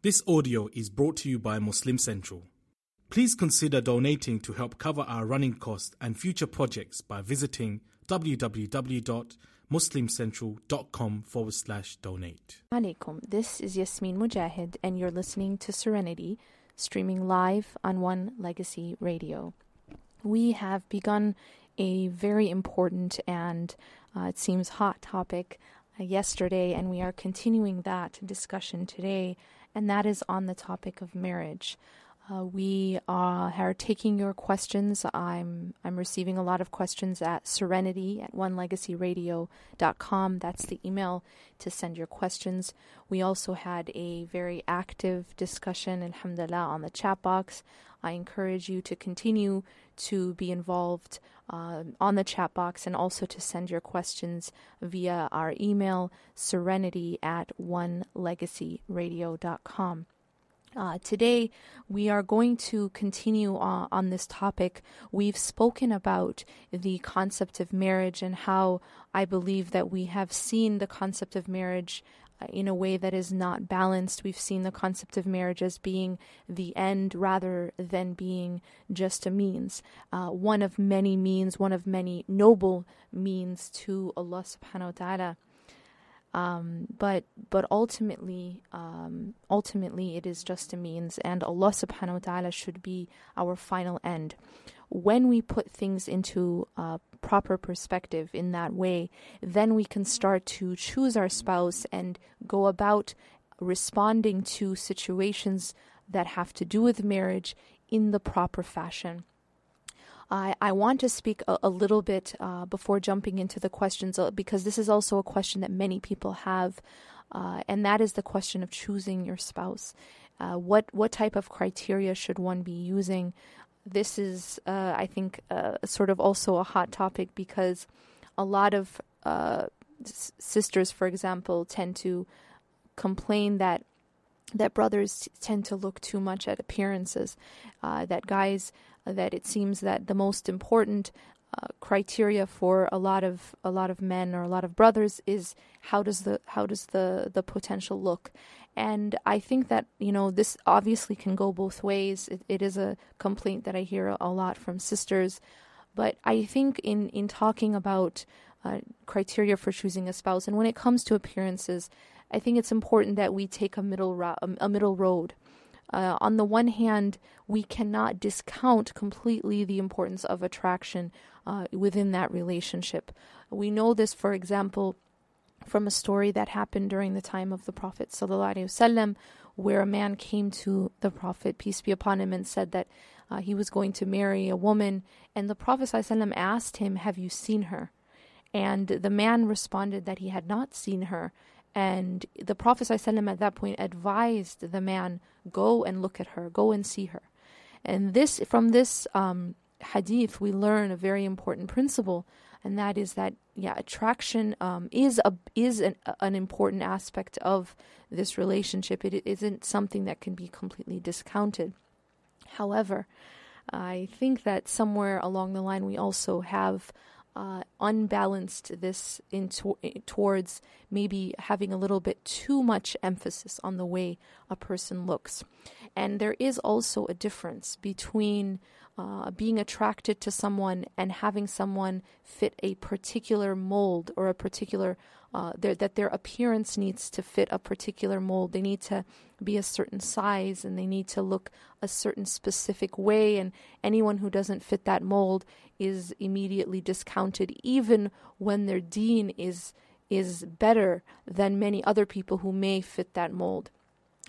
This audio is brought to you by Muslim Central. Please consider donating to help cover our running costs and future projects by visiting www.muslimcentral.com forward slash donate. Alaikum. This is Yasmin Mogahed, and you're listening to Serenity, streaming live on One Legacy Radio. We have begun a very important and uh, it seems hot topic uh, yesterday, and we are continuing that discussion today and that is on the topic of marriage. Uh, we uh, are taking your questions. I'm I'm receiving a lot of questions at serenity at onelegacyradio.com. That's the email to send your questions. We also had a very active discussion, alhamdulillah, on the chat box. I encourage you to continue to be involved uh, on the chat box and also to send your questions via our email, serenity at onelegacyradio.com. Uh, today, we are going to continue uh, on this topic. We've spoken about the concept of marriage and how I believe that we have seen the concept of marriage in a way that is not balanced. We've seen the concept of marriage as being the end rather than being just a means. Uh, one of many means, one of many noble means to Allah subhanahu wa ta'ala. Um, but but ultimately, um, ultimately, it is just a means, and Allah Subhanahu wa Taala should be our final end. When we put things into proper perspective in that way, then we can start to choose our spouse and go about responding to situations that have to do with marriage in the proper fashion. I, I want to speak a, a little bit uh, before jumping into the questions uh, because this is also a question that many people have, uh, and that is the question of choosing your spouse. Uh, what what type of criteria should one be using? this is, uh, I think, uh, sort of also a hot topic because a lot of s- sisters, for example, tend to complain that that brothers tend to look too much at appearances, uh, that guys, that it seems that the most important uh, criteria for a lot of a lot of men or a lot of brothers is how does the how does the the potential look? And I think that you know this obviously can go both ways. It, it is a complaint that I hear a lot from sisters. But I think in in talking about uh, criteria for choosing a spouse and when it comes to appearances I think it's important that we take a middle ro- a middle road uh, on the one hand, we cannot discount completely the importance of attraction uh, within that relationship. We know this, for example, from a story that happened during the time of the Prophet ﷺ, where a man came to the Prophet, peace be upon him, and said that uh, he was going to marry a woman. And the Prophet ﷺ asked him, Have you seen her? And the man responded that he had not seen her. And the Prophet ﷺ at that point advised the man, Go and look at her, go and see her. And this, from this um, hadith, we learn a very important principle, and that is that yeah, attraction um, is a is an, an important aspect of this relationship. It isn't something that can be completely discounted. However, I think that somewhere along the line we also have uh, unbalanced this in to- towards maybe having a little bit too much emphasis on the way a person looks. And there is also a difference between uh, being attracted to someone and having someone fit a particular mold or a particular uh, that their appearance needs to fit a particular mold. They need to be a certain size and they need to look a certain specific way. And anyone who doesn't fit that mold is immediately discounted, even when their deen is is better than many other people who may fit that mold.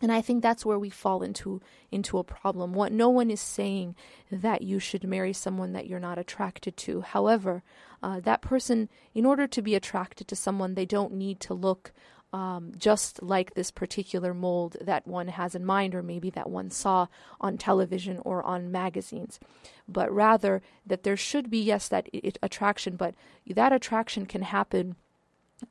And I think that's where we fall into into a problem. What no one is saying that you should marry someone that you're not attracted to. However, uh, that person, in order to be attracted to someone, they don't need to look um, just like this particular mold that one has in mind, or maybe that one saw on television or on magazines, but rather that there should be yes that it, attraction, but that attraction can happen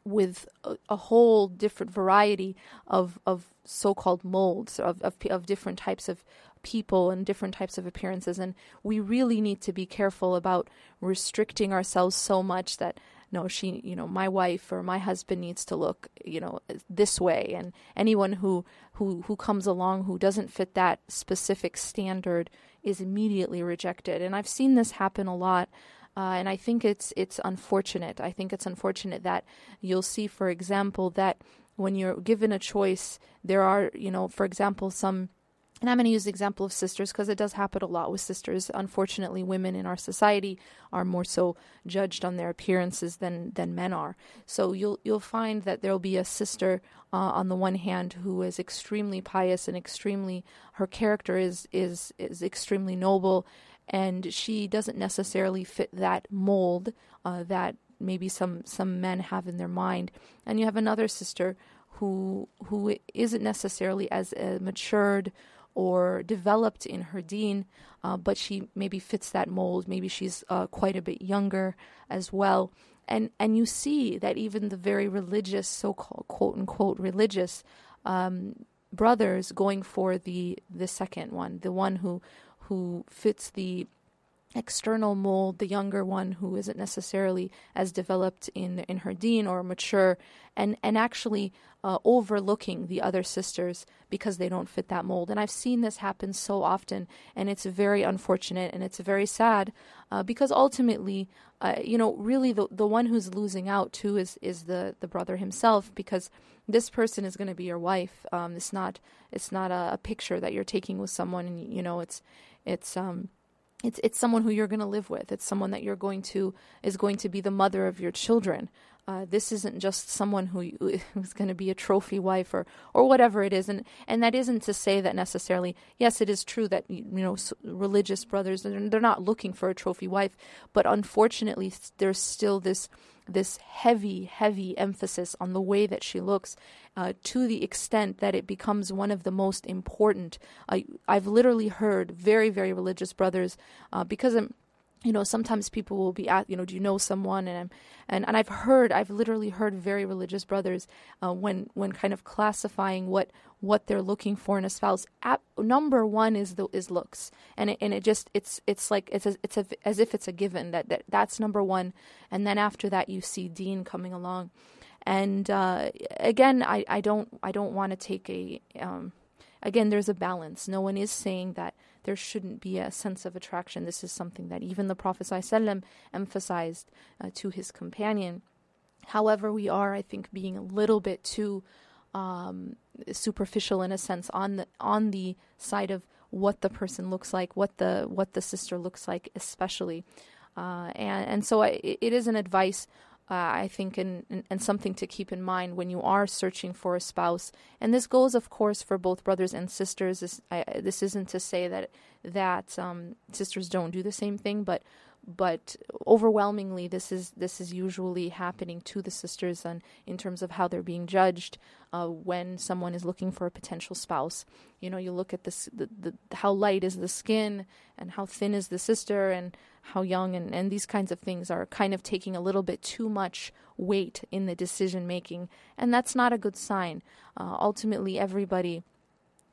with a, a, whole different variety of of so-called molds of, of of different types of people and different types of appearances and we really need to be careful about restricting ourselves so much that no, she, you know, my wife or my husband needs to look, you know, this way. And anyone who, who, who comes along who doesn't fit that specific standard is immediately rejected. And I've seen this happen a lot. Uh, and I think it's it's unfortunate. I think it's unfortunate that you'll see, for example, that when you're given a choice, there are, you know, for example, some and I'm going to use the example of sisters because it does happen a lot with sisters. Unfortunately, women in our society are more so judged on their appearances than than men are. So you'll you'll find that there'll be a sister uh, on the one hand who is extremely pious and extremely her character is is is extremely noble, and she doesn't necessarily fit that mold uh, that maybe some some men have in their mind. And you have another sister who who isn't necessarily as uh, matured or developed in her deen, uh, but she maybe fits that mold. Maybe she's uh, quite a bit younger as well. And, and you see that even the very religious, so called quote unquote religious um, brothers going for the, the second one, the one who, who fits the external mold, the younger one who isn't necessarily as developed in in her deen or mature, and and actually uh, overlooking the other sisters because they don't fit that mold. And I've seen this happen so often, and it's very unfortunate and it's very sad uh, because ultimately, uh, you know, really the the one who's losing out too is is the the brother himself because this person is going to be your wife. Um, it's not it's not a, a picture that you're taking with someone, and you know it's it's um it's it's someone who you're going to live with. It's someone that you're going to is going to be the mother of your children. Uh, this isn't just someone who who's going to be a trophy wife or or whatever it is, and and that isn't to say that necessarily. Yes, it is true that you know religious brothers they're not looking for a trophy wife, but unfortunately there's still this this heavy, heavy emphasis on the way that she looks uh, to the extent that it becomes one of the most important. I, I've literally heard very, very religious brothers, uh, because I'm you know sometimes people will be at you know do you know someone? And I'm, and and I've heard I've literally heard very religious brothers uh, when when kind of classifying what what they're looking for in a spouse. At, number one is the is looks. And it, and it just it's it's like it's a, it's a, as if it's a given that, that that's number one. And then after that you see Deen coming along. And uh, again I, I don't I don't want to take a um, again there's a balance. No one is saying that there shouldn't be a sense of attraction. This is something that even the Prophet ﷺ emphasized uh, to his companion. However, we are, I think, being a little bit too um, superficial in a sense on the on the side of what the person looks like, what the what the sister looks like, especially. Uh, and and so I, it is an advice uh, I think, and, and, something to keep in mind when you are searching for a spouse. And this goes, of course, for both brothers and sisters. This, I, this isn't to say that that um, sisters don't do the same thing, but but overwhelmingly this is this is usually happening to the sisters and in terms of how they're being judged uh, when someone is looking for a potential spouse. You know you look at this the, the how light is the skin and how thin is the sister and how young and, and these kinds of things are kind of taking a little bit too much weight in the decision making and that's not a good sign. Uh, ultimately everybody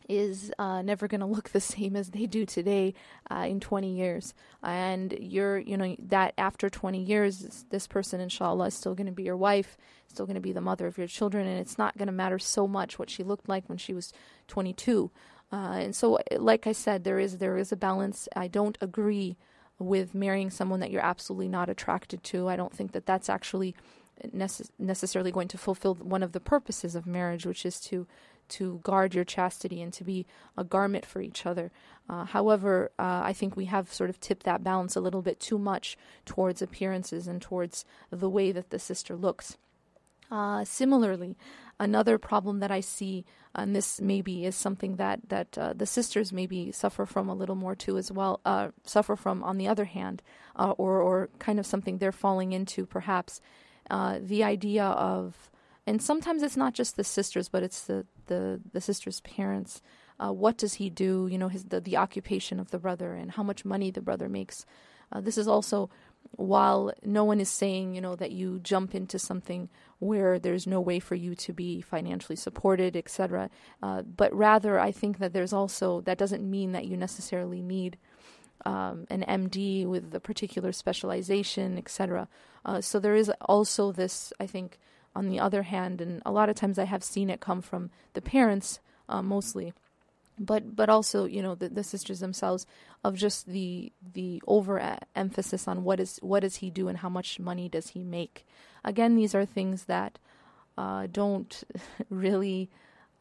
is uh, never going to look the same as they do today uh, in 20 years. And you're, you know, that after 20 years, this person, inshallah, is still going to be your wife, still going to be the mother of your children, and it's not going to matter so much what she looked like when she was 22. Uh, and so, like I said, there is there is a balance. I don't agree with marrying someone that you're absolutely not attracted to. I don't think that that's actually necess- necessarily going to fulfill one of the purposes of marriage, which is to to guard your chastity and to be a garment for each other. Uh, however, uh, I think we have sort of tipped that balance a little bit too much towards appearances and towards the way that the sister looks. Uh, similarly, another problem that I see, and this maybe is something that that uh, the sisters maybe suffer from a little more too as well. Uh, suffer from, on the other hand, uh, or or kind of something they're falling into, perhaps, the idea of and sometimes it's not just the sisters, but it's the the the sister's parents. Uh, what does he do? You know, his the the occupation of the brother and how much money the brother makes. Uh, this is also while no one is saying you know that you jump into something where there's no way for you to be financially supported, etc. Uh, but rather, I think that there's also that doesn't mean that you necessarily need um, an MD with a particular specialization, etc. Uh, so there is also this, I think, on the other hand, and a lot of times I have seen it come from the parents uh, mostly, but but also you know the, the sisters themselves of just the the over emphasis on what is what does he do and how much money does he make. Again, these are things that uh, don't really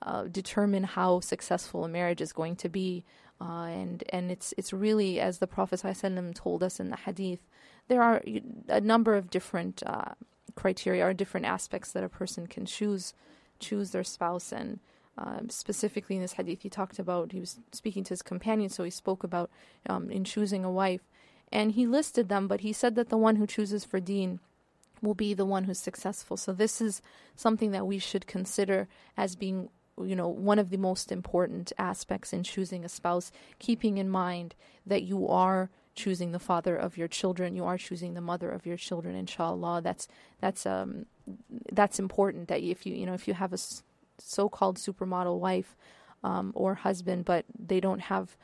uh, determine how successful a marriage is going to be. Uh, and and it's it's really as the Prophet ﷺ told us in the Hadith, there are a number of different uh, criteria or different aspects that a person can choose choose their spouse. And um, specifically in this Hadith, he talked about he was speaking to his companion, so he spoke about um, in choosing a wife, and he listed them, but he said that the one who chooses for Deen will be the one who's successful. So this is something that we should consider as being you know one of the most important aspects in choosing a spouse keeping in mind that you are choosing the father of your children. You are choosing the mother of your children inshallah. That's that's um that's important that if you you know if you have a so-called supermodel wife um, or husband but they don't have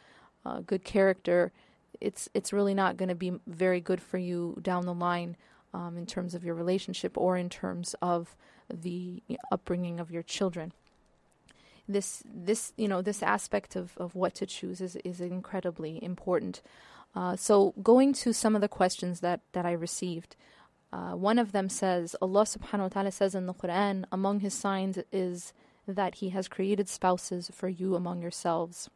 uh, good character it's it's really not going to be very good for you down the line um, in terms of your relationship or in terms of the upbringing of your children. This this you know this aspect of, of what to choose is is incredibly important. Uh, so going to some of the questions that that I received, uh, one of them says Allah Subhanahu wa Taala says in the Quran, among His signs is that He has created spouses for you among yourselves.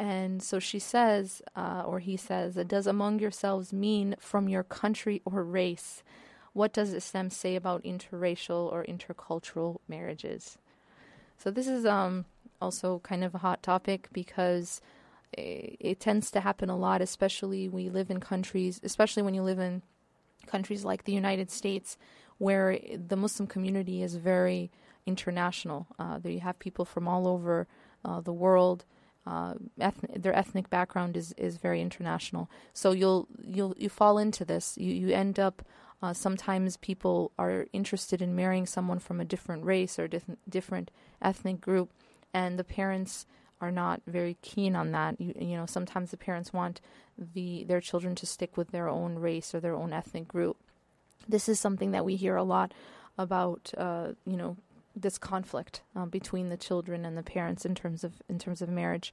And so she says, uh, or he says, does among yourselves mean from your country or race? What does Islam say about interracial or intercultural marriages? So this is um, also kind of a hot topic because it, it tends to happen a lot, especially we live in countries, especially when you live in countries like the United States, where the Muslim community is very international. Uh, there you have people from all over uh, the world. Uh, their ethnic background is, is very international. So you'll you'll you fall into this. You you end up uh, sometimes people are interested in marrying someone from a different race or diff- different ethnic group, and the parents are not very keen on that. You, you know, sometimes the parents want the their children to stick with their own race or their own ethnic group. This is something that we hear a lot about. Uh, you know, this conflict uh, between the children and the parents in terms of in terms of marriage.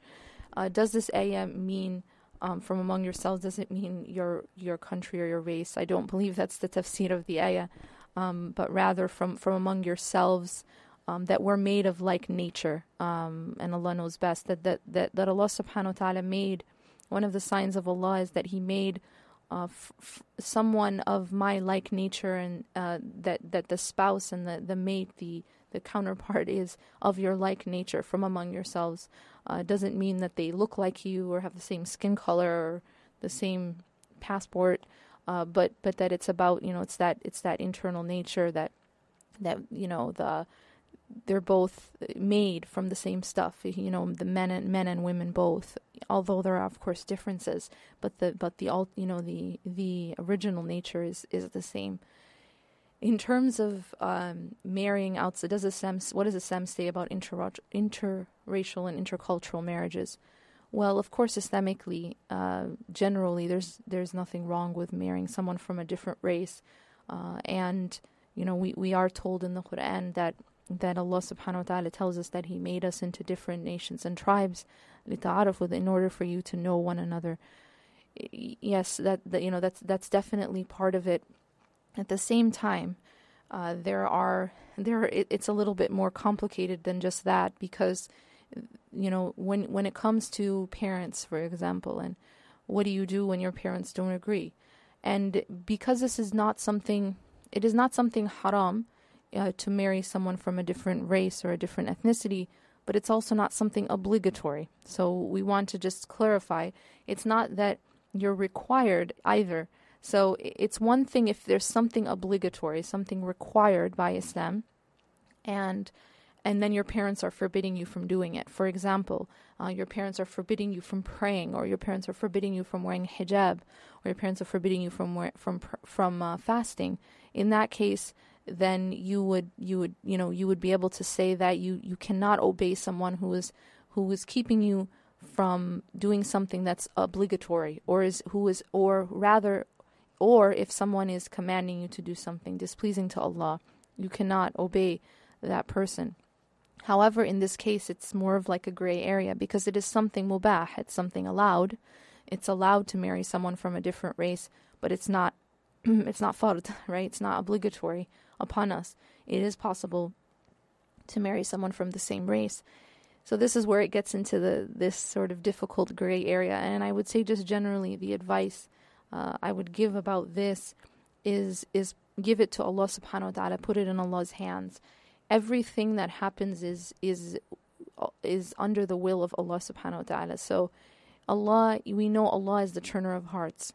Uh, does this ayah mean um, from among yourselves doesn't mean your your country or your race. I don't believe that's the tafsir of the ayah, um, but rather from from among yourselves. Um, that we're made of like nature, um, and Allah knows best. That, that that that Allah Subhanahu wa Taala made. One of the signs of Allah is that He made uh, f- f- someone of my like nature, and uh, that that the spouse and the the mate, the the counterpart is of your like nature from among yourselves. Uh, doesn't mean that they look like you or have the same skin color or the same passport, uh, but but that it's about you know it's that it's that internal nature that that you know the they're both made from the same stuff you know the men and men and women both although there are of course differences but the but the all you know the the original nature is is the same in terms of um, marrying outside, does Islam, what does a Islam say about inter- interracial and intercultural marriages? Well, of course, Islamically, uh, generally, there's there's nothing wrong with marrying someone from a different race, uh, and you know we, we are told in the Quran that that Allah Subhanahu wa Taala tells us that He made us into different nations and tribes, in order for you to know one another. Yes, that, that you know that's that's definitely part of it at the same time, uh, there are there it, it's a little bit more complicated than just that because you know when when it comes to parents, for example, and what do you do when your parents don't agree? And because this is not something, it is not something haram uh, to marry someone from a different race or a different ethnicity, but it's also not something obligatory. So we want to just clarify it's not that you're required either so it's one thing if there's something obligatory, something required by Islam, and and then your parents are forbidding you from doing it. For example, uh, your parents are forbidding you from praying, or your parents are forbidding you from wearing hijab, or your parents are forbidding you from from from uh, fasting. In that case, then you would you would you know you would be able to say that you you cannot obey someone who is who is keeping you from doing something that's obligatory or is who is or rather or if someone is commanding you to do something displeasing to Allah you cannot obey that person. However in this case it's more of like a gray area because it is something mubah it's something allowed. It's allowed to marry someone from a different race but it's not it's not fard right? It's not obligatory upon us it is possible to marry someone from the same race so this is where it gets into the this sort of difficult gray area. And I would say just generally the advice uh, I would give about this is is give it to Allah subhanahu wa ta'ala, put it in Allah's hands. Everything that happens is is is under the will of Allah subhanahu wa ta'ala. So Allah we know Allah is the turner of hearts.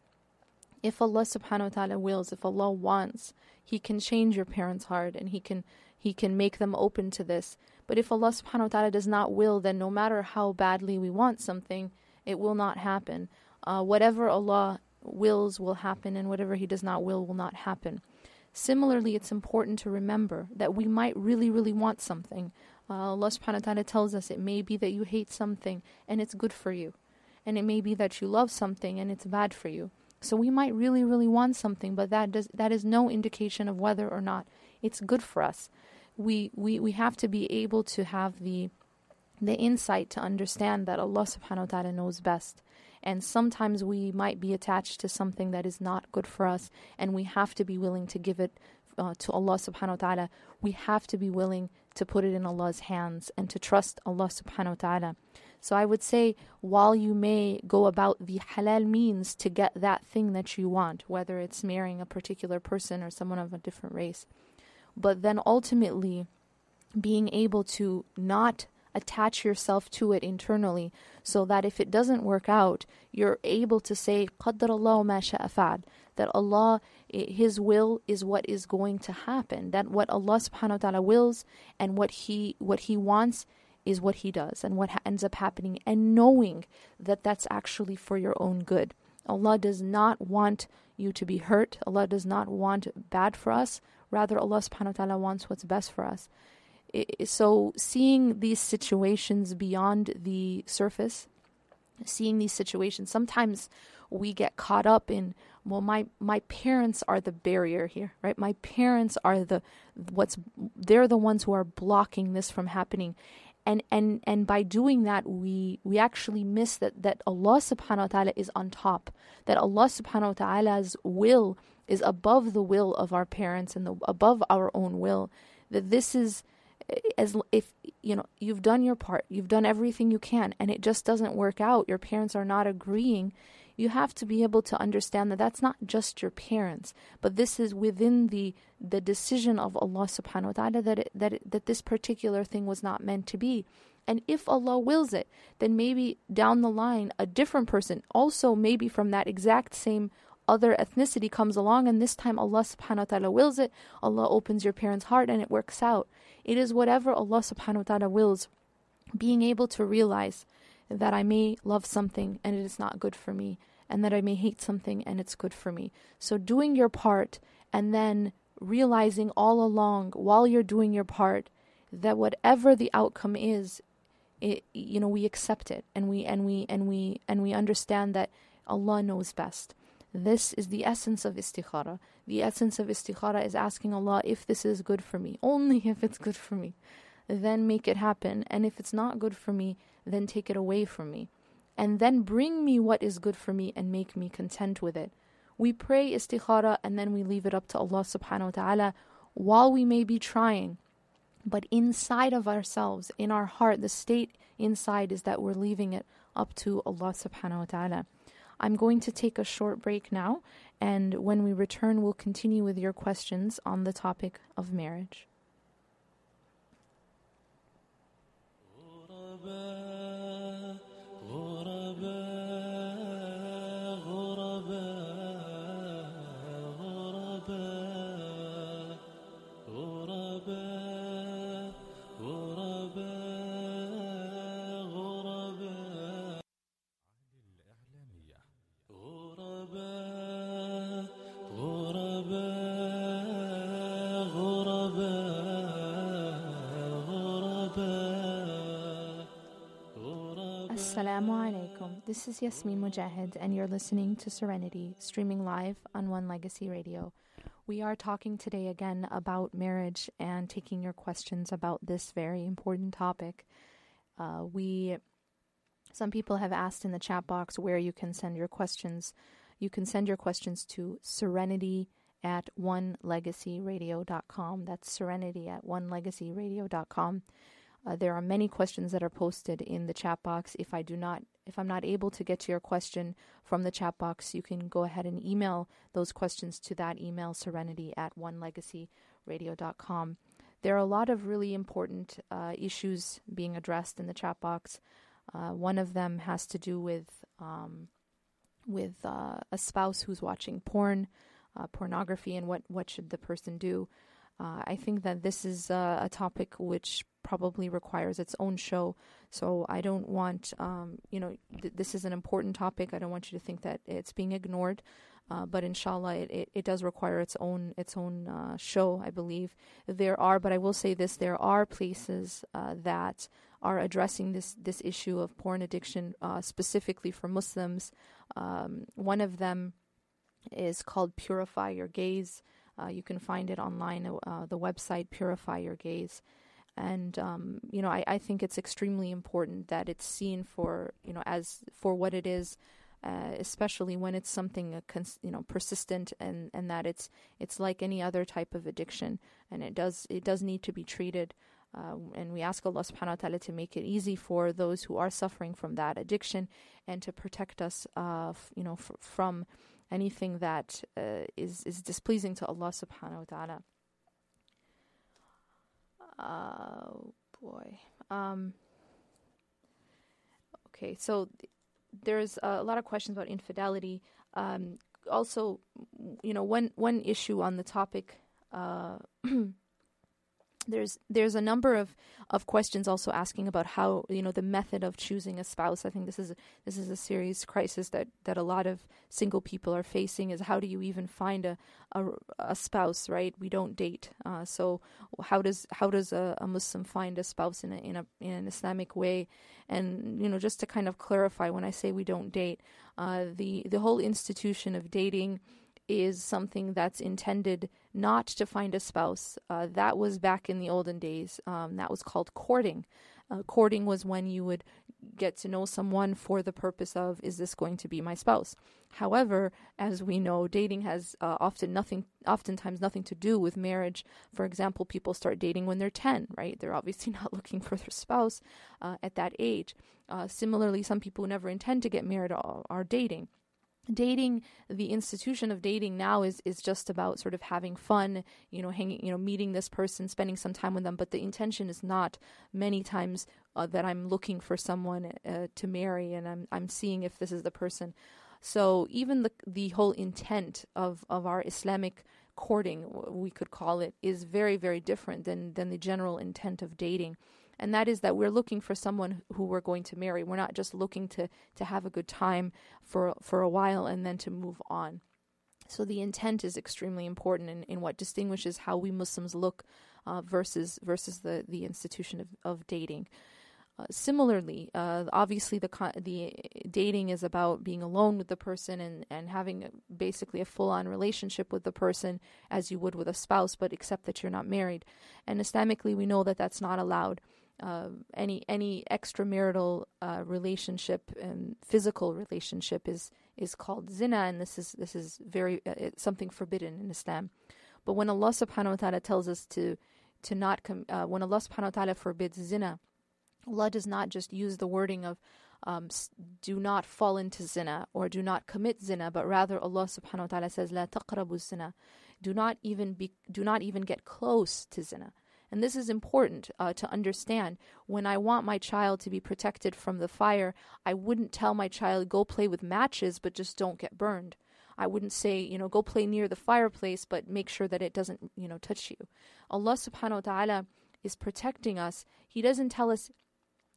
If Allah subhanahu wa ta'ala wills, if Allah wants, He can change your parents' heart and He can He can make them open to this. But if Allah subhanahu wa ta'ala does not will, then no matter how badly we want something, it will not happen. Uh, whatever Allah wills will happen, and whatever He does not will will not happen. Similarly, it's important to remember that we might really, really want something. Uh, Allah subhanahu wa ta'ala tells us it may be that you hate something and it's good for you. And it may be that you love something and it's bad for you. So we might really, really want something, but that does that is no indication of whether or not it's good for us we, we, we have to be able to have the the insight to understand that Allah subhanahu wa ta'ala knows best. And sometimes we might be attached to something that is not good for us, and we have to be willing to give it uh, to Allah subhanahu wa ta'ala. We have to be willing to put it in Allah's hands and to trust Allah subhanahu wa ta'ala. So I would say, while you may go about the halal means to get that thing that you want, whether it's marrying a particular person or someone of a different race, but then ultimately being able to not attach yourself to it internally so that if it doesn't work out you're able to say qaddarallahu ma sha'a that Allah his will is what is going to happen that what Allah subhanahu wa ta'ala wills and what he what he wants is what he does and what ha- ends up happening and knowing that that's actually for your own good. Allah does not want you to be hurt. Allah does not want bad for us. Rather, Allah subhanahu wa ta'ala wants what's best for us. so, seeing these situations beyond the surface, seeing these situations, sometimes we get caught up in well my my parents are the barrier here right? My parents are the what's they're the ones who are blocking this from happening and and and by doing that we we actually miss that that Allah subhanahu wa ta'ala is on top that Allah subhanahu wa ta'ala's will is above the will of our parents and the, above our own will. That this is as if you know you've done your part you've done everything you can and it just doesn't work out. Your parents are not agreeing you have to be able to understand that that's not just your parents but this is within the the decision of Allah subhanahu wa ta'ala that it, that it, that this particular thing was not meant to be and if Allah wills it then maybe down the line a different person also maybe from that exact same other ethnicity comes along and this time Allah subhanahu wa ta'ala wills it, Allah opens your parents' heart and it works out. It is whatever Allah subhanahu wa ta'ala wills. Being able to realize that I may love something and it is not good for me, and that I may hate something and it's good for me. So doing your part and then realizing all along while you're doing your part that whatever the outcome is, it, you know, we accept it and we and we and we and we understand that Allah knows best. This is the essence of istikhara. The essence of istikhara is asking Allah if this is good for me, only if it's good for me. Then make it happen. And if it's not good for me, then take it away from me. And then bring me what is good for me and make me content with it. We pray istikhara and then we leave it up to Allah subhanahu wa ta'ala while we may be trying. But inside of ourselves, in our heart, the state inside is that we're leaving it up to Allah subhanahu wa ta'ala. I'm going to take a short break now, and when we return, we'll continue with your questions on the topic of marriage. Oh, Assalamu alaikum. This is Yasmin Mogahed, and you're listening to Serenity, streaming live on One Legacy Radio. We are talking today again about marriage and taking your questions about this very important topic. Uh, we, some people have asked in the chat box where you can send your questions. You can send your questions to serenity at onelegacyradio.com. That's serenity at onelegacyradio.com. Uh, there are many questions that are posted in the chat box. If I do not, if I'm not able to get to your question from the chat box, you can go ahead and email those questions to that email, serenity at onelegacyradio.com. There are a lot of really important uh, issues being addressed in the chat box. Uh, one of them has to do with um, with uh, a spouse who's watching porn, uh, pornography, and what what should the person do. Uh, I think that this is a topic which probably requires its own show. So I don't want, um, you know, th- this is an important topic. I don't want you to think that it's being ignored. Uh, but inshallah, it, it, it, does require its own its own uh, show. I believe there are, but I will say this: there are places uh, that are addressing this this issue of porn addiction uh, specifically for Muslims. Um, one of them is called Purify Your Gaze. Uh, you can find it online, uh, the website Purify Your Gaze. And um, you know, I, I think it's extremely important that it's seen for you know as for what it is, uh, especially when it's something uh, cons- you know persistent and, and that it's it's like any other type of addiction, and it does it does need to be treated. Uh, and we ask Allah subhanahu wa ta'ala to make it easy for those who are suffering from that addiction and to protect us uh, f- you know f- from anything that uh, is is displeasing to Allah subhanahu wa ta'ala. Oh boy. Um, okay, so there's a lot of questions about infidelity. Um, also, you know, one one issue on the topic uh, there's there's a number of, of questions also asking about how you know the method of choosing a spouse. I think this is this is a serious crisis that, that a lot of single people are facing. Is how do you even find a a, a spouse? Right, we don't date. Uh, so how does how does a, a Muslim find a spouse in a, in a in an Islamic way? And you know, just to kind of clarify, when I say we don't date, uh, the the whole institution of dating is something that's intended not to find a spouse. Uh, that was back in the olden days. Um, that was called courting. Uh, courting was when you would get to know someone for the purpose of is this going to be my spouse. However, as we know, dating has uh, often nothing, oftentimes nothing to do with marriage. For example, people start dating when they're ten, right? They're obviously not looking for their spouse uh, at that age. Uh, similarly, some people who never intend to get married are, are dating dating the institution of dating now is is just about sort of having fun you know hanging you know meeting this person spending some time with them but the intention is not many times uh, that i'm looking for someone uh, to marry and i'm i'm seeing if this is the person. So even the the whole intent of of our islamic courting we could call it is very very different than than the general intent of dating and that is that we're looking for someone who we're going to marry. We're not just looking to to have a good time for for a while and then to move on. So the intent is extremely important in, in what distinguishes how we Muslims look uh, versus versus the the institution of, of dating. Uh, similarly, uh, obviously the the dating is about being alone with the person and and having basically a full on relationship with the person as you would with a spouse, but except that you're not married. And Islamically, we know that that's not allowed uh, any any extramarital uh, relationship and physical relationship is is called zina, and this is this is very uh, something forbidden in Islam. But when Allah Subhanahu wa Taala tells us to to not com- uh, when Allah Subhanahu wa Taala forbids zina, Allah does not just use the wording of um, do not fall into zina or do not commit zina, but rather Allah Subhanahu wa Taala says la taqrabu zina, do not even be do not even get close to zina. And this is important uh, to understand. When I want my child to be protected from the fire, I wouldn't tell my child, go play with matches, but just don't get burned. I wouldn't say, you know, go play near the fireplace, but make sure that it doesn't, you know, touch you. Allah subhanahu wa ta'ala is protecting us. He doesn't tell us,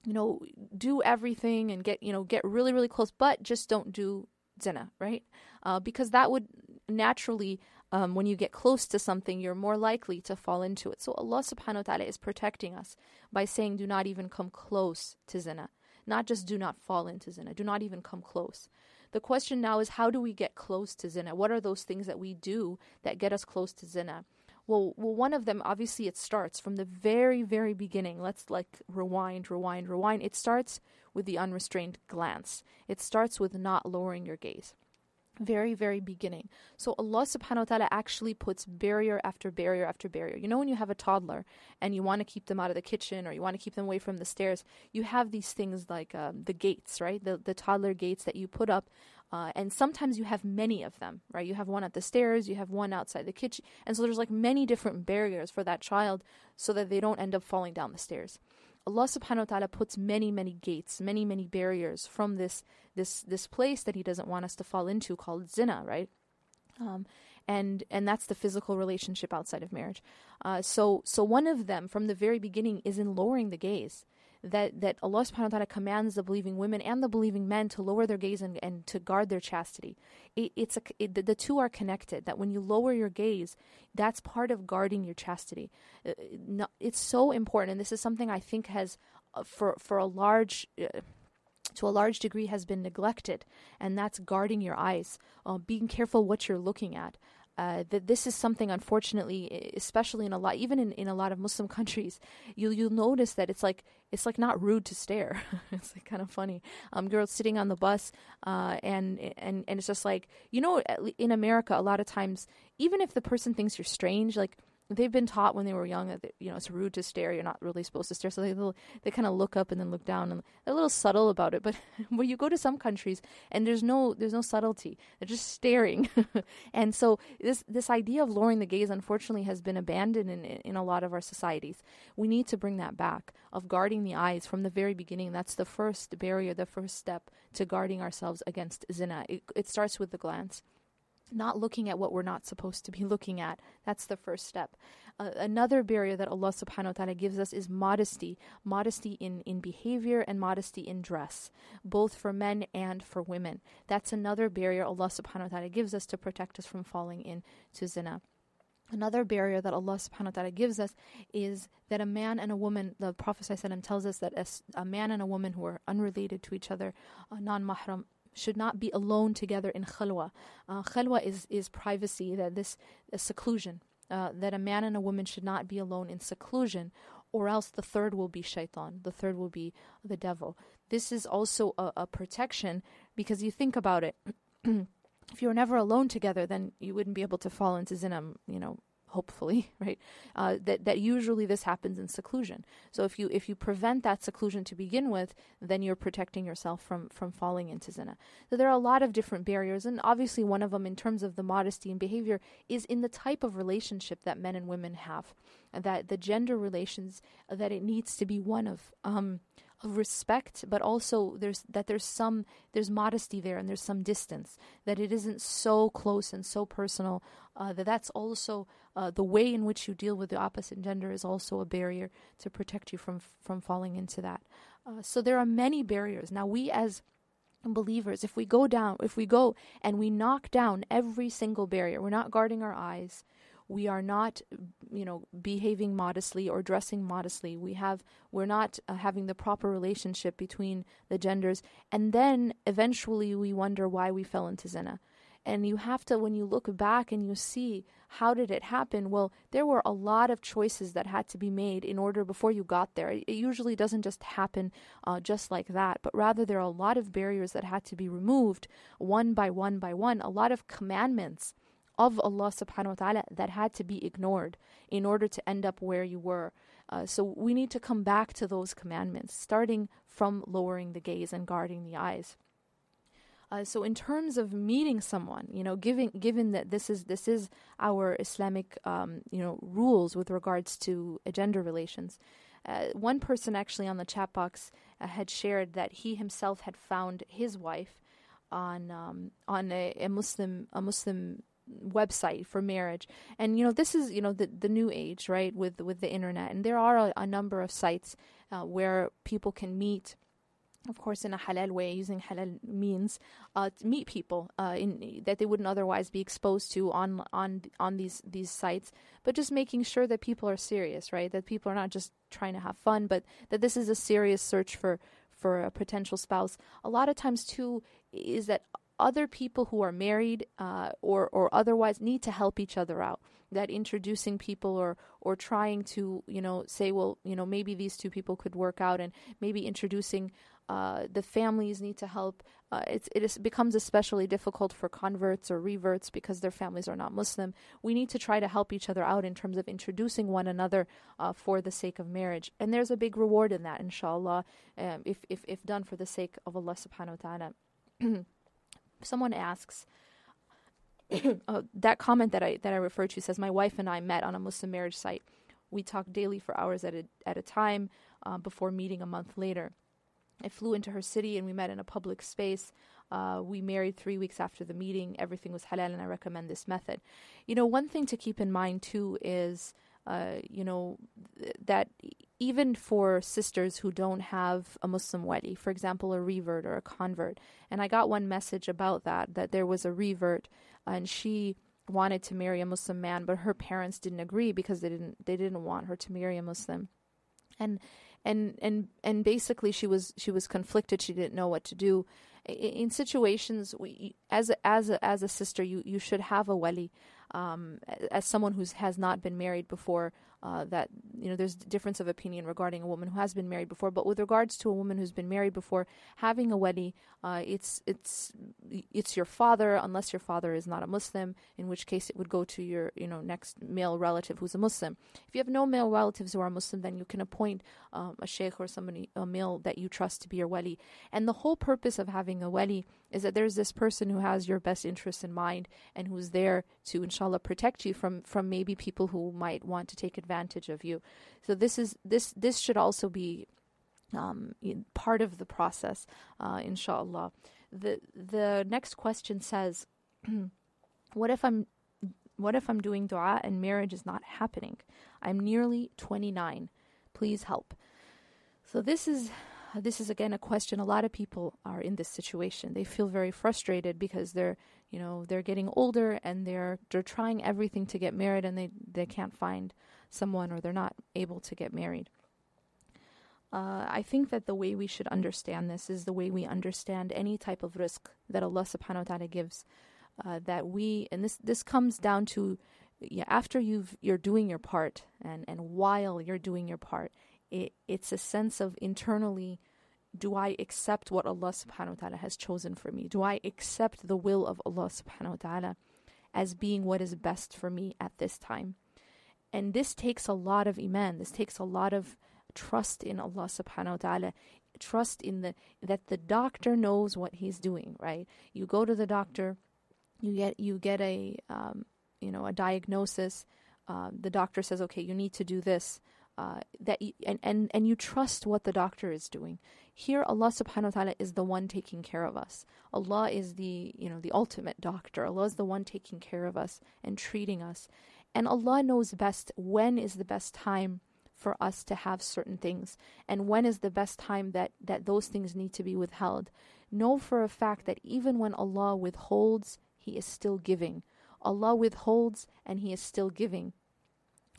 you know, do everything and get, you know, get really, really close, but just don't do zina, right? Uh, because that would naturally um, when you get close to something, you're more likely to fall into it. So Allah subhanahu wa ta'ala is protecting us by saying, do not even come close to zina. not just do not fall into zina, do not even come close. The question now is how do we get close to zina? What are those things that we do that get us close to zina? Well, well, one of them obviously it starts from the very, very beginning. Let's like rewind, rewind, rewind. It starts with the unrestrained glance. It starts with not lowering your gaze very very beginning. So allah subhanahu wa ta'ala actually puts barrier after barrier after barrier. You know when you have a toddler and you want to keep them out of the kitchen or you want to keep them away from the stairs you have these things like um, the gates right? The, the toddler gates that you put up uh, and sometimes you have many of them right? You have one at the stairs you have one outside the kitchen. And so there's like many different barriers for that child so that they don't end up falling down the stairs Allah subhanahu wa ta'ala puts many, many gates, many, many barriers from this this this place that he doesn't want us to fall into called zina, right? Um, and and that's the physical relationship outside of marriage. Uh, so so one of them from the very beginning is in lowering the gaze that, that Allah subhanahu wa ta'ala commands the believing women and the believing men to lower their gaze and, and to guard their chastity. It, it's a, it, the, the two are connected, that when you lower your gaze, that's part of guarding your chastity. Uh, it's so important, and this is something I think has, uh, for, for a large... Uh, to a large degree has been neglected, and that's guarding your eyes, uh, being careful what you're looking at. Uh, that this is something, unfortunately, especially in a lot, even in, in a lot of Muslim countries, you'll you'll notice that it's like it's like not rude to stare. it's like kind of funny. Um, girls sitting on the bus, uh, and and and it's just like you know, in America, a lot of times, even if the person thinks you're strange, like they've been taught when they were young that you know it's rude to stare. You're not really supposed to stare. So they little, they kind of look up and then look down, and they're a little subtle about it. But when you go to some countries and there's no there's no subtlety, they're just staring. and so this this idea of lowering the gaze, unfortunately, has been abandoned in in a lot of our societies. We need to bring that back of guarding the eyes from the very beginning. That's the first barrier, the first step to guarding ourselves against zina. It, it starts with the glance not looking at what we're not supposed to be looking at. That's the first step. Uh, another barrier that Allah subhanahu wa ta'ala gives us is modesty. Modesty in, in behavior and modesty in dress, both for men and for women. That's another barrier Allah subhanahu wa ta'ala gives us to protect us from falling into zina. Another barrier that Allah subhanahu wa ta'ala gives us is that a man and a woman, the Prophet tells us that a, a man and a woman who are unrelated to each other, non mahram, should not be alone together in khalwa. Uh, khalwa is, is privacy, that this seclusion, uh, that a man and a woman should not be alone in seclusion, or else the third will be shaitan, the third will be the devil. This is also a, a protection because you think about it. if you were never alone together, then you wouldn't be able to fall into zina, you know, hopefully, right? Uh, that that usually this happens in seclusion. So if you if you prevent that seclusion to begin with, then you're protecting yourself from from falling into zina. So there are a lot of different barriers, and obviously one of them, in terms of the modesty and behavior, is in the type of relationship that men and women have, that the gender relations that it needs to be one of. Um, respect, but also there's that there's some there's modesty there and there's some distance that it isn't so close and so personal. Uh, that that's also uh, the way in which you deal with the opposite gender is also a barrier to protect you from from falling into that. Uh, so there are many barriers. Now we as believers if we go down if we go and we knock down every single barrier we're not guarding our eyes we are not you know behaving modestly or dressing modestly. We have we're not uh, having the proper relationship between the genders. And then eventually we wonder why we fell into zina. And you have to when you look back and you see how did it happen well there were a lot of choices that had to be made in order before you got there. It usually doesn't just happen uh, just like that but rather there are a lot of barriers that had to be removed one by one by one a lot of commandments of Allah subhanahu wa ta'ala that had to be ignored in order to end up where you were. Uh, so we need to come back to those commandments, starting from lowering the gaze and guarding the eyes. Uh, so in terms of meeting someone, you know, given given that this is this is our Islamic, um, you know, rules with regards to gender relations. Uh, one person actually on the chat box uh, had shared that he himself had found his wife on um, on a, a Muslim a Muslim website for marriage. And you know this is you know the the new age right with with the internet. And there are a, a number of sites uh, where people can meet of course in a halal way using halal means uh, to meet people uh, in that they wouldn't otherwise be exposed to on on on these these sites. But just making sure that people are serious right that people are not just trying to have fun but that this is a serious search for for a potential spouse. A lot of times too is that other people who are married uh, or or otherwise need to help each other out. That introducing people or or trying to you know say well you know maybe these two people could work out and maybe introducing uh, the families need to help. Uh, it is, becomes especially difficult for converts or reverts because their families are not Muslim. We need to try to help each other out in terms of introducing one another uh, for the sake of marriage. And there's a big reward in that, inshallah, um, if, if, if done for the sake of Allah subhanahu wa ta'ala. Someone asks, uh, that comment that I that I referred to says my wife and I met on a Muslim marriage site. We talked daily for hours at a at a time uh, before meeting a month later. I flew into her city and we met in a public space. Uh, we married three weeks after the meeting. Everything was halal, and I recommend this method. You know, one thing to keep in mind too is, uh, you know, th- that even for sisters who don't have a Muslim wali, for example, a revert or a convert, and I got one message about that, that there was a revert and she wanted to marry a Muslim man, but her parents didn't agree because they didn't they didn't want her to marry a Muslim. And and and and basically she was she was conflicted. She didn't know what to do. In situations we, as a, as a, as a sister you you should have a wali um, as someone who has not been married before uh, that you know there's difference of opinion regarding a woman who has been married before. But with regards to a woman who's been married before having a wali uh, it's it's it's your father unless your father is not a muslim in which case it would go to your you know next male relative who's a muslim. If you have no male relatives who are muslim then you can appoint um, a sheikh or somebody a male that you trust to be your wali and the whole purpose of having a wali is that there's this person who has your best interests in mind and who's there to inshallah protect you from from maybe people who might want to take advantage of you. So this is this this should also be um, part of the process uh, inshallah. The the next question says what if i'm what if i'm doing dua and marriage is not happening? I'm nearly 29 please help. So this is this is again a question a lot of people are in this situation they feel very frustrated because they're you know they're getting older and they're they're trying everything to get married and they they can't find someone or they're not able to get married uh, I think that the way we should understand this is the way we understand any type of rizq that Allah subhanahu wa ta'ala gives. Uh, that we, and this, this comes down to yeah, after you've, you're doing your part and, and while you're doing your part, it, it's a sense of internally do I accept what Allah subhanahu wa ta'ala has chosen for me? Do I accept the will of Allah subhanahu wa ta'ala as being what is best for me at this time? And this takes a lot of iman, this takes a lot of trust in Allah subhanahu wa ta'ala. Trust in the that the doctor knows what he's doing, right? You go to the doctor, you get you get a um, you know a diagnosis. Uh, the doctor says, okay, you need to do this uh, that you, and, and and you trust what the doctor is doing. Here, Allah Subhanahu wa Taala is the one taking care of us. Allah is the you know the ultimate doctor. Allah is the one taking care of us and treating us, and Allah knows best when is the best time for us to have certain things and when is the best time that that those things need to be withheld know for a fact that even when Allah withholds he is still giving Allah withholds and he is still giving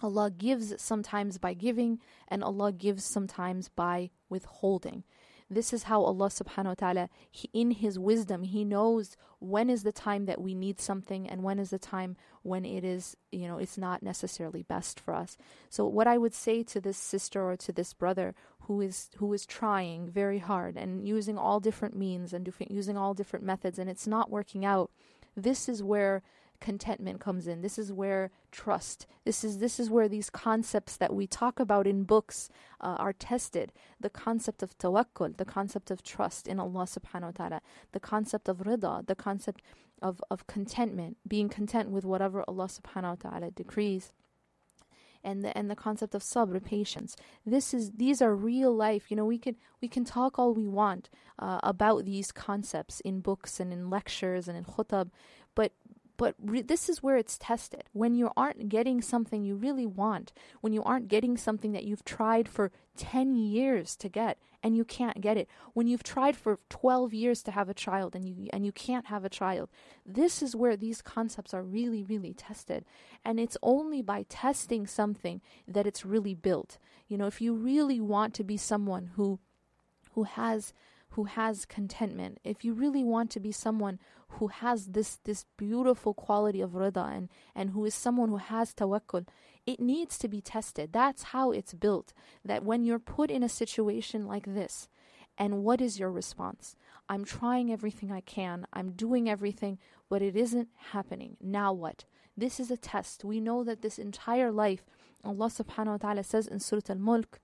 Allah gives sometimes by giving, and Allah gives sometimes by withholding. This is how Allah subhanahu wa ta'ala, he, in His wisdom, He knows when is the time that we need something and when is the time when it is, you know, it's not necessarily best for us. So what I would say to this sister or to this brother who is who is trying very hard and using all different means and using all different methods and it's not working out, this is where contentment comes in. This is where trust. This is this is where these concepts that we talk about in books uh, are tested. The concept of tawakkul, the concept of trust in Allah subhanahu wa ta'ala, the concept of rida, the concept of, of contentment, being content with whatever Allah subhanahu wa ta'ala decrees and the and the concept of sabr, patience. This is these are real life. You know, we can we can talk all we want uh, about these concepts in books and in lectures and in khutab, but but re- this is where it's tested. When you aren't getting something you really want, when you aren't getting something that you've tried for 10 years to get and you can't get it, when you've tried for 12 years to have a child and you and you can't have a child. This is where these concepts are really really tested. And it's only by testing something that it's really built. You know, if you really want to be someone who who has who has contentment, if you really want to be someone who has this this beautiful quality of rida and, and who is someone who has tawakkul, it needs to be tested. That's how it's built. That when you're put in a situation like this, and what is your response? I'm trying everything I can, I'm doing everything, but it isn't happening. Now what? This is a test. We know that this entire life, Allah subhanahu wa ta'ala says in Surah Al Mulk,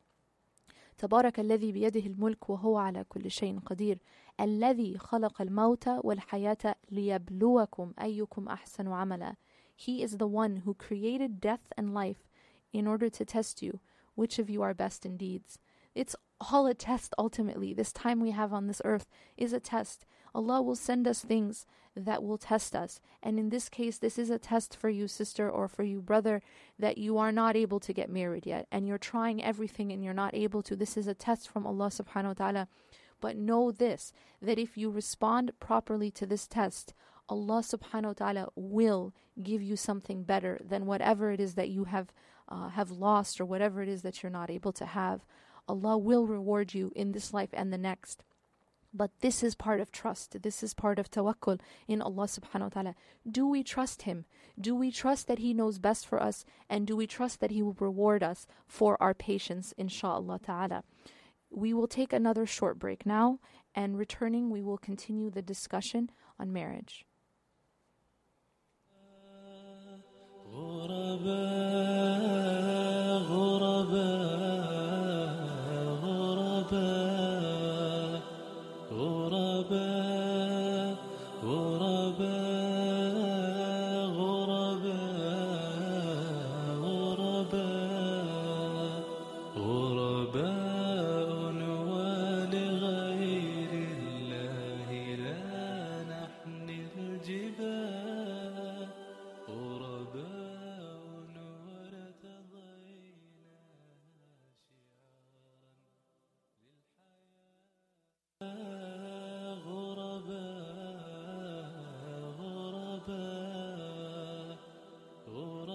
تبارك الذي بيده الملك وهو على كل شيء قدير الذي خلق الموت والحياة ليبلوكم أيكم أحسن عملا He is the one who created death and life in order to test you which of you are best in deeds. It's all a test ultimately. This time we have on this earth is a test. Allah will send us things that will test us. And in this case, this is a test for you, sister, or for you, brother, that you are not able to get married yet. And you're trying everything and you're not able to. This is a test from Allah subhanahu wa ta'ala. But know this that if you respond properly to this test, Allah subhanahu wa ta'ala will give you something better than whatever it is that you have uh, have lost or whatever it is that you're not able to have. Allah will reward you in this life and the next. But this is part of trust. This is part of tawakkul in Allah subhanahu wa ta'ala. Do we trust Him? Do we trust that He knows best for us? And do we trust that He will reward us for our patience, inshaAllah ta'ala? We will take another short break now, and returning, we will continue the discussion on marriage.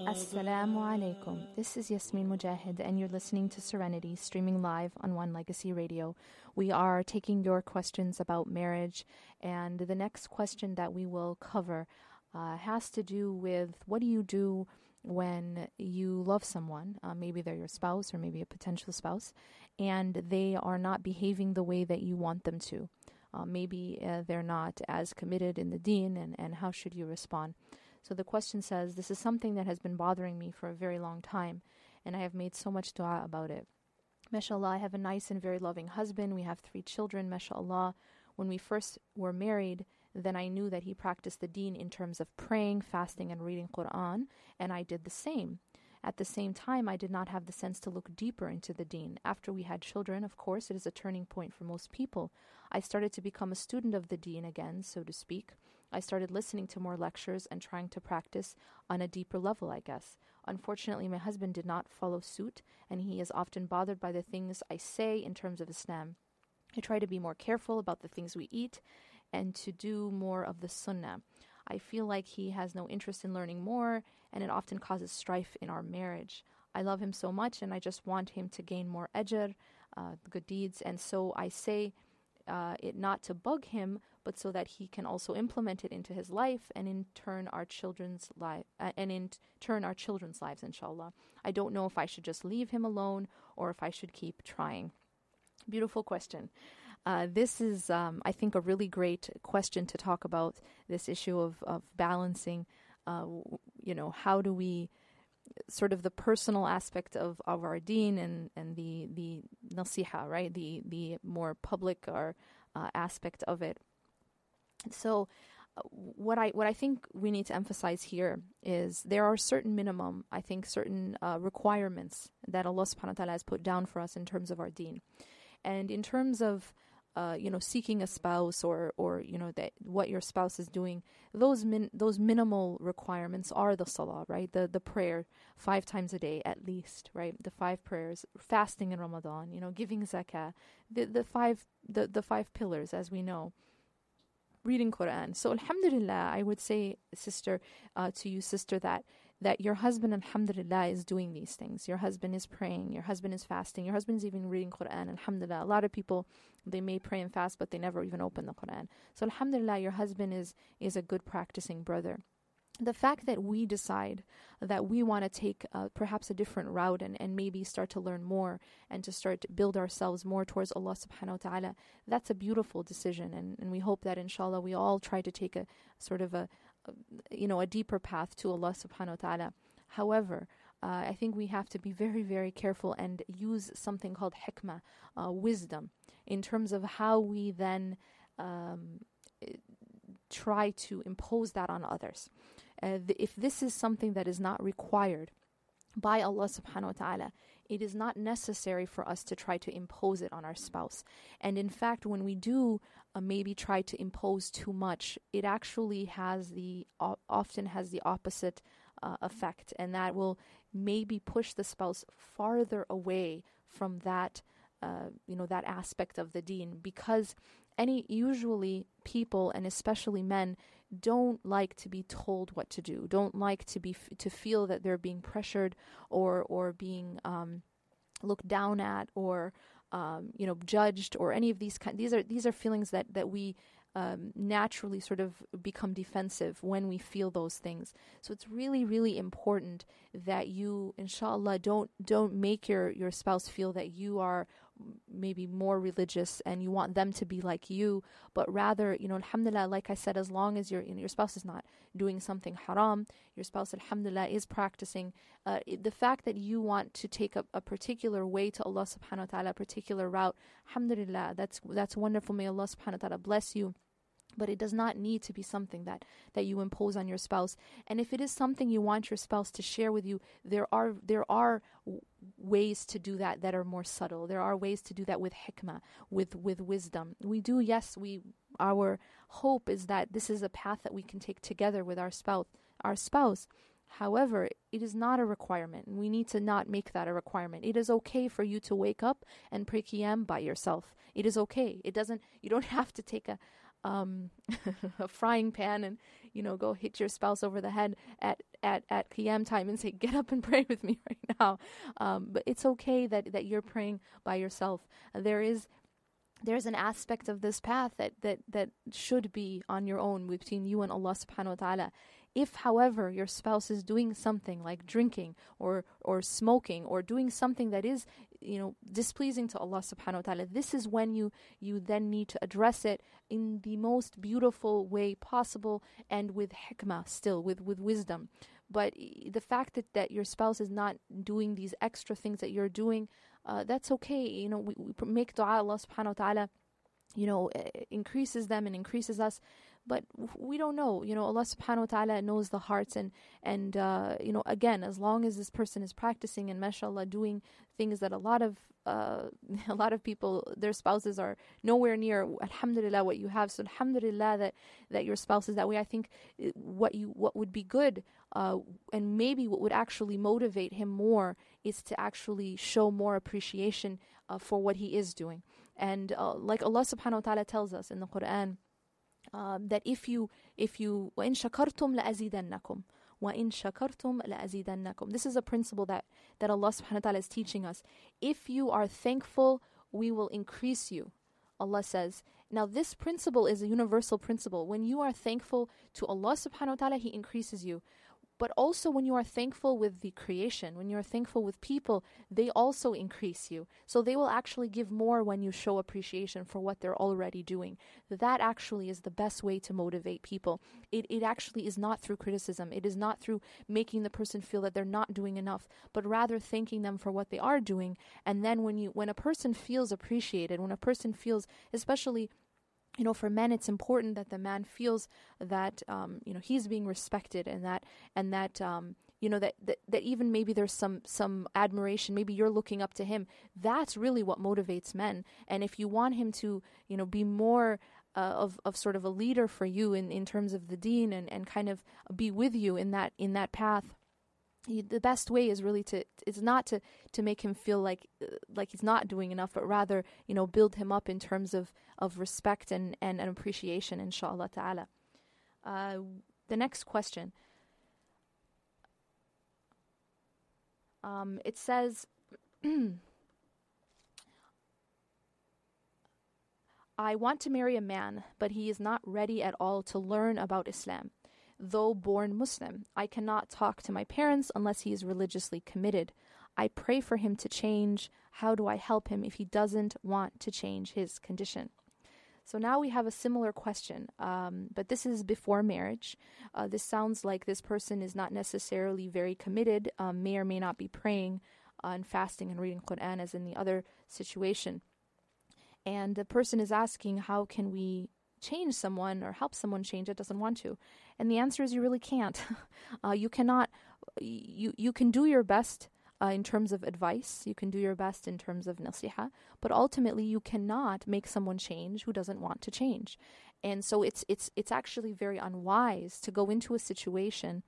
Assalamu alaikum. This is Yasmin Mogahed, and you're listening to Serenity, streaming live on One Legacy Radio. We are taking your questions about marriage, and the next question that we will cover uh, has to do with what do you do when you love someone, uh, maybe they're your spouse or maybe a potential spouse, and they are not behaving the way that you want them to. Uh, maybe uh, they're not as committed in the deen, and, and how should you respond? So the question says, This is something that has been bothering me for a very long time, and I have made so much dua about it. MashaAllah, I have a nice and very loving husband. We have three children, MashaAllah. When we first were married, then I knew that he practiced the deen in terms of praying, fasting, and reading Quran, and I did the same. At the same time, I did not have the sense to look deeper into the deen. After we had children, of course, it is a turning point for most people. I started to become a student of the deen again, so to speak. I started listening to more lectures and trying to practice on a deeper level, I guess. Unfortunately, my husband did not follow suit, and he is often bothered by the things I say in terms of Islam. I try to be more careful about the things we eat and to do more of the sunnah. I feel like he has no interest in learning more, and it often causes strife in our marriage. I love him so much, and I just want him to gain more ajr, uh, good deeds, and so I say uh, it not to bug him, but so that he can also implement it into his life and in turn our children's life uh, and in turn our children's lives inshallah. I don't know if i should just leave him alone or if i should keep trying. Beautiful question. Uh, this is um, i think a really great question to talk about this issue of, of balancing uh, you know how do we sort of the personal aspect of, of our deen and, and the the nasiha, right? The the more public or uh, aspect of it. So, uh, what I what I think we need to emphasize here is there are certain minimum, I think, certain uh, requirements that Allah Subhanahu wa Taala has put down for us in terms of our Deen, and in terms of uh, you know seeking a spouse or or you know that what your spouse is doing those min- those minimal requirements are the salah right the the prayer five times a day at least right the five prayers fasting in ramadan you know giving zakah the the five the the five pillars as we know reading Quran. So, Alhamdulillah, I would say, sister, uh, to you, sister, that that your husband, alhamdulillah, is doing these things. Your husband is praying, your husband is fasting, your husband is even reading Quran, alhamdulillah. A lot of people, they may pray and fast, but they never even open the Quran. So, alhamdulillah, your husband is, is a good practicing brother the fact that we decide that we want to take uh, perhaps a different route and, and maybe start to learn more and to start to build ourselves more towards Allah subhanahu wa ta'ala, that's a beautiful decision. And, and we hope that inshallah we all try to take a sort of a you know, a deeper path to Allah subhanahu wa ta'ala. However, uh, I think we have to be very, very careful and use something called hikmah, uh, wisdom, in terms of how we then um, try to impose that on others. Uh, if this is something that is not required by Allah subhanahu wa ta'ala, it is not necessary for us to try to impose it on our spouse. And in fact, when we do uh, maybe try to impose too much, it actually has the uh, often has the opposite uh, effect, and that will maybe push the spouse farther away from that. Uh, you know that aspect of the deen because any usually people and especially men don't like to be told what to do don't like to be to feel that they're being pressured or or being um, looked down at or um, you know judged or any of these kind these are these are feelings that that we um, naturally sort of become defensive when we feel those things. So it's really, really important that you, inshallah, don't don't make your your spouse feel that you are maybe more religious and you want them to be like you, but rather, you know, alhamdulillah, like I said, as long as your you know, your spouse is not doing something haram, your spouse, alhamdulillah, is practicing. Uh, the fact that you want to take a, a particular way to Allah subhanahu wa ta'ala, a particular route, alhamdulillah, that's that's wonderful. May Allah subhanahu wa ta'ala bless you but it does not need to be something that that you impose on your spouse and if it is something you want your spouse to share with you there are there are ways to do that that are more subtle there are ways to do that with hikmah with with wisdom we do yes we our hope is that this is a path that we can take together with our spouse our spouse However, it is not a requirement. We need to not make that a requirement. It is okay for you to wake up and pray qiyam by yourself. It is okay. It doesn't you don't have to take a um, a frying pan and you know go hit your spouse over the head at at at qiyam time and say get up and pray with me right now um, but it's okay that that you're praying by yourself there is there's an aspect of this path that, that, that should be on your own between you and Allah subhanahu wa ta'ala. If, however, your spouse is doing something like drinking or, or smoking or doing something that is, you know, displeasing to Allah subhanahu wa ta'ala, this is when you, you then need to address it in the most beautiful way possible and with hikmah still, with, with wisdom. But the fact that, that your spouse is not doing these extra things that you're doing, uh, that's okay. You know, we, we make dua Allah subhanahu wa ta'ala you know, increases them and increases us. But we don't know. You know, Allah subhanahu wa ta'ala knows the hearts and, and uh, you know, again, as long as this person is practicing and mashallah doing things that a lot of uh, a lot of people, their spouses are nowhere near, alhamdulillah, what you have. So alhamdulillah that, that your spouse is that way. I think uh, what you what would be good uh, and maybe what would actually motivate him more is to actually show more appreciation uh, for what he is doing. And uh, like Allah subhanahu wa ta'ala tells us in the Quran, um, that if you if you وإن شكرتم لأزيدنكم وإن شكرتم لأزيدنكم This is a principle that, that Allah subhanahu wa ta'ala is teaching us. If you are thankful, we will increase you. Allah says. Now, this principle is a universal principle. When you are thankful to Allah subhanahu wa ta'ala, He increases you. But also, when you are thankful with the creation, when you're thankful with people, they also increase you. So they will actually give more when you show appreciation for what they're already doing. That actually is the best way to motivate people. It, it actually is not through criticism, it is not through making the person feel that they're not doing enough, but rather thanking them for what they are doing. And then when you when a person feels appreciated, when a person feels, especially you know for men it's important that the man feels that um, you know he's being respected and that and that um, you know that, that that even maybe there's some some admiration. Maybe you're looking up to him. That's really what motivates men. And if you want him to you know be more uh, of of sort of a leader for you in in terms of the deen and and kind of be with you in that in that path the best way is really to it's not to to make him feel like uh, like he's not doing enough but rather you know build him up in terms of of respect and and, and appreciation inshallah ta'ala uh, the next question Um, it says, I want to marry a man, but he is not ready at all to learn about Islam. Though born Muslim, I cannot talk to my parents unless he is religiously committed. I pray for him to change. How do I help him if he doesn't want to change his condition? So now we have a similar question, um, but this is before marriage. Uh, this sounds like this person is not necessarily very committed, um, may or may not be praying uh, and fasting and reading Quran as in the other situation. And the person is asking, how can we change someone or help someone change it doesn't want to? And the answer is you really can't. uh, you cannot. You you can do your best uh, in terms of advice. You can do your best in terms of nasiha, but ultimately you cannot make someone change who doesn't want to change. And so it's it's it's actually very unwise to go into a situation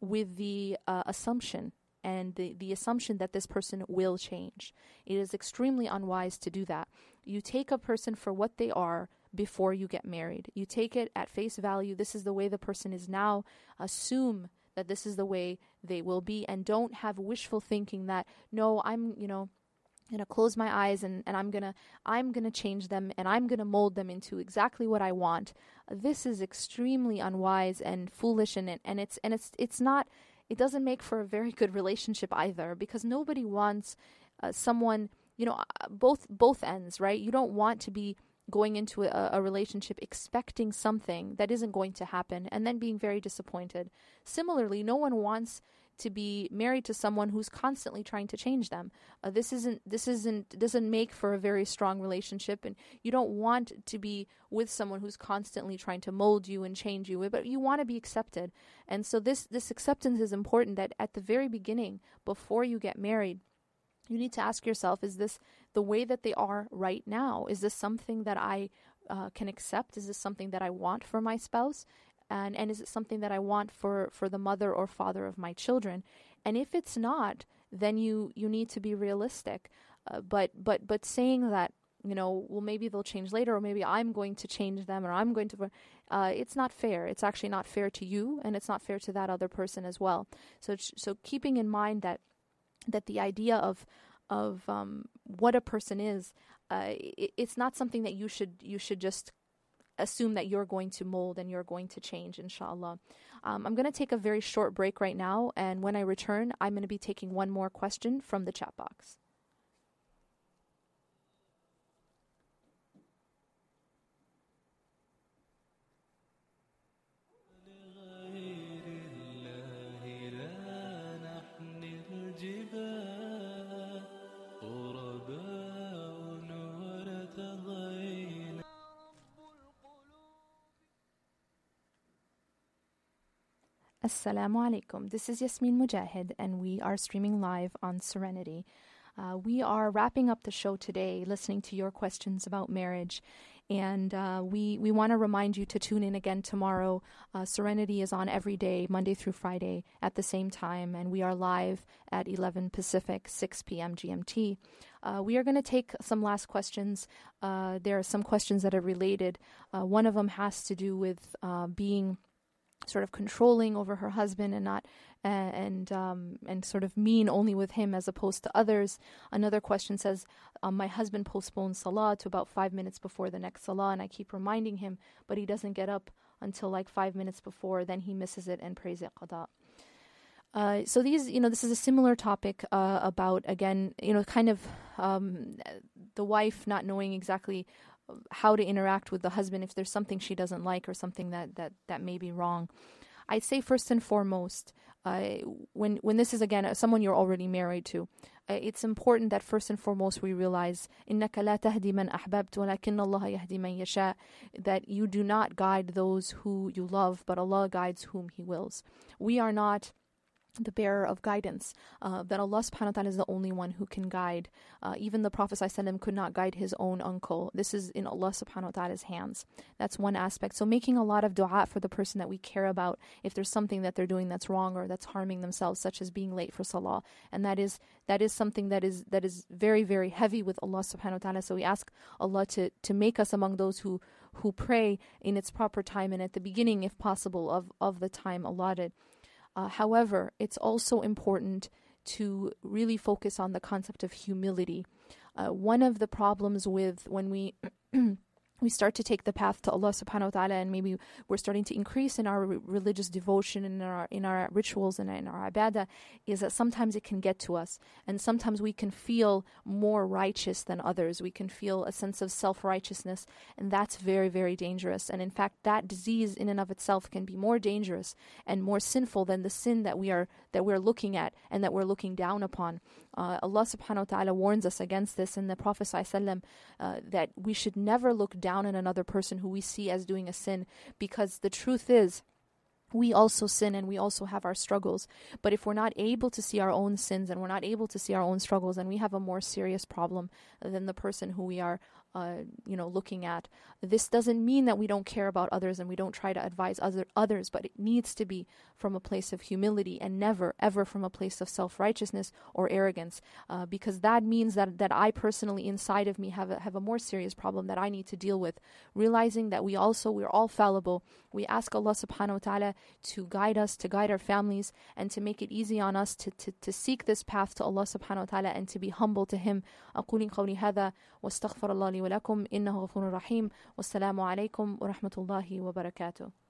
with the uh, assumption and the, the assumption that this person will change. It is extremely unwise to do that. You take a person for what they are before you get married. You take it at face value. This is the way the person is now. Assume that this is the way they will be and don't have wishful thinking that no i'm you know gonna close my eyes and, and i'm gonna i'm gonna change them and i'm gonna mold them into exactly what i want this is extremely unwise and foolish and, and it's and it's it's not it doesn't make for a very good relationship either because nobody wants uh, someone you know uh, both both ends right you don't want to be going into a, a, relationship expecting something that isn't going to happen and then being very disappointed. Similarly, no one wants to be married to someone who's constantly trying to change them. Uh, this isn't this isn't doesn't make for a very strong relationship and you don't want to be with someone who's constantly trying to mold you and change you, but you want to be accepted. And so this this acceptance is important that at the very beginning before you get married you need to ask yourself is this the way that they are right now? Is this something that I uh, can accept? Is this something that I want for my spouse? And, and is it something that I want for, for the mother or father of my children? And if it's not, then you, you need to be realistic. Uh, but, but, but saying that, you know, well, maybe they'll change later, or maybe I'm going to change them, or I'm going to, uh, it's not fair. It's actually not fair to you, and it's not fair to that other person as well. So, so keeping in mind that that the idea of of um, what a person is, uh, it, it's not something that you should you should just assume that you're going to mold and you're going to change, inshallah. Um, I'm going to take a very short break right now, and when I return, I'm going to be taking one more question from the chat box. Assalamu alaikum. This is Yasmin Mogahed, and we are streaming live on Serenity. Uh, we are wrapping up the show today, listening to your questions about marriage. And uh, we, we want to remind you to tune in again tomorrow. Uh, Serenity is on every day, Monday through Friday, at the same time. And we are live at 11 Pacific, 6 p.m. GMT. Uh, we are going to take some last questions. Uh, there are some questions that are related. Uh, one of them has to do with being sort of controlling over her husband and not uh, and um, and sort of mean only with him as opposed to others. Another question says, um, "My husband postpones salah to about five minutes before the next salah, and I keep reminding him, but he doesn't get up until like five minutes before. Then he misses it and prays it qada." Uh, so these, you know, this is a similar topic uh, about again, you know, kind of um, the wife not knowing exactly how to interact with the husband if there's something she doesn't like or something that that that may be wrong. I'd say first and foremost, uh, when when this is again someone you're already married to, uh, it's important that first and foremost we realize إنك لا تهدي من أحببت ولكن الله يهدي من يشاء that you do not guide those who you love, but Allah guides whom He wills. We are not the bearer of guidance, uh, that Allah subhanahu wa ta'ala is the only one who can guide. Uh, even the Prophet ﷺ could not guide his own uncle. This is in Allah subhanahu wa ta'ala's hands. That's one aspect. So making a lot of dua for the person that we care about if there's something that they're doing that's wrong or that's harming themselves, such as being late for salah. And that is that is something that is that is very, very heavy with Allah subhanahu wa ta'ala. So we ask Allah to, to make us among those who, who pray in its proper time and at the beginning, if possible, of, of the time allotted. Uh, however, it's also important to really focus on the concept of humility. Uh, one of the problems with when we we start to take the path to Allah subhanahu wa ta'ala and maybe we're starting to increase in our re- religious devotion and in our in our rituals and in our ibadah is that sometimes it can get to us and sometimes we can feel more righteous than others. We can feel a sense of self-righteousness and that's very very dangerous. And in fact that disease in and of itself can be more dangerous and more sinful than the sin that we are that we're looking at and that we're looking down upon. Uh, Allah subhanahu wa ta'ala warns us against this in the Prophet sallallahu uh, that we should never look down on another person who we see as doing a sin because the truth is we also sin and we also have our struggles. But if we're not able to see our own sins and we're not able to see our own struggles, then we have a more serious problem than the person who we are uh, you know, looking at. This doesn't mean that we don't care about others and we don't try to advise other others, but it needs to be from a place of humility and never ever from a place of self righteousness or arrogance, uh, because that means that that I personally inside of me have a, have a more serious problem that I need to deal with. Realizing that we also we're all fallible. We ask Allah Subhanahu wa Taala to guide us, to guide our families, and to make it easy on us to to, to seek this path to Allah Subhanahu wa Taala and to be humble to Him. أقول قولي هذا واستغفر الله لي ولكم إنه غفور رحيم والسلام عليكم ورحمة الله وبركاته.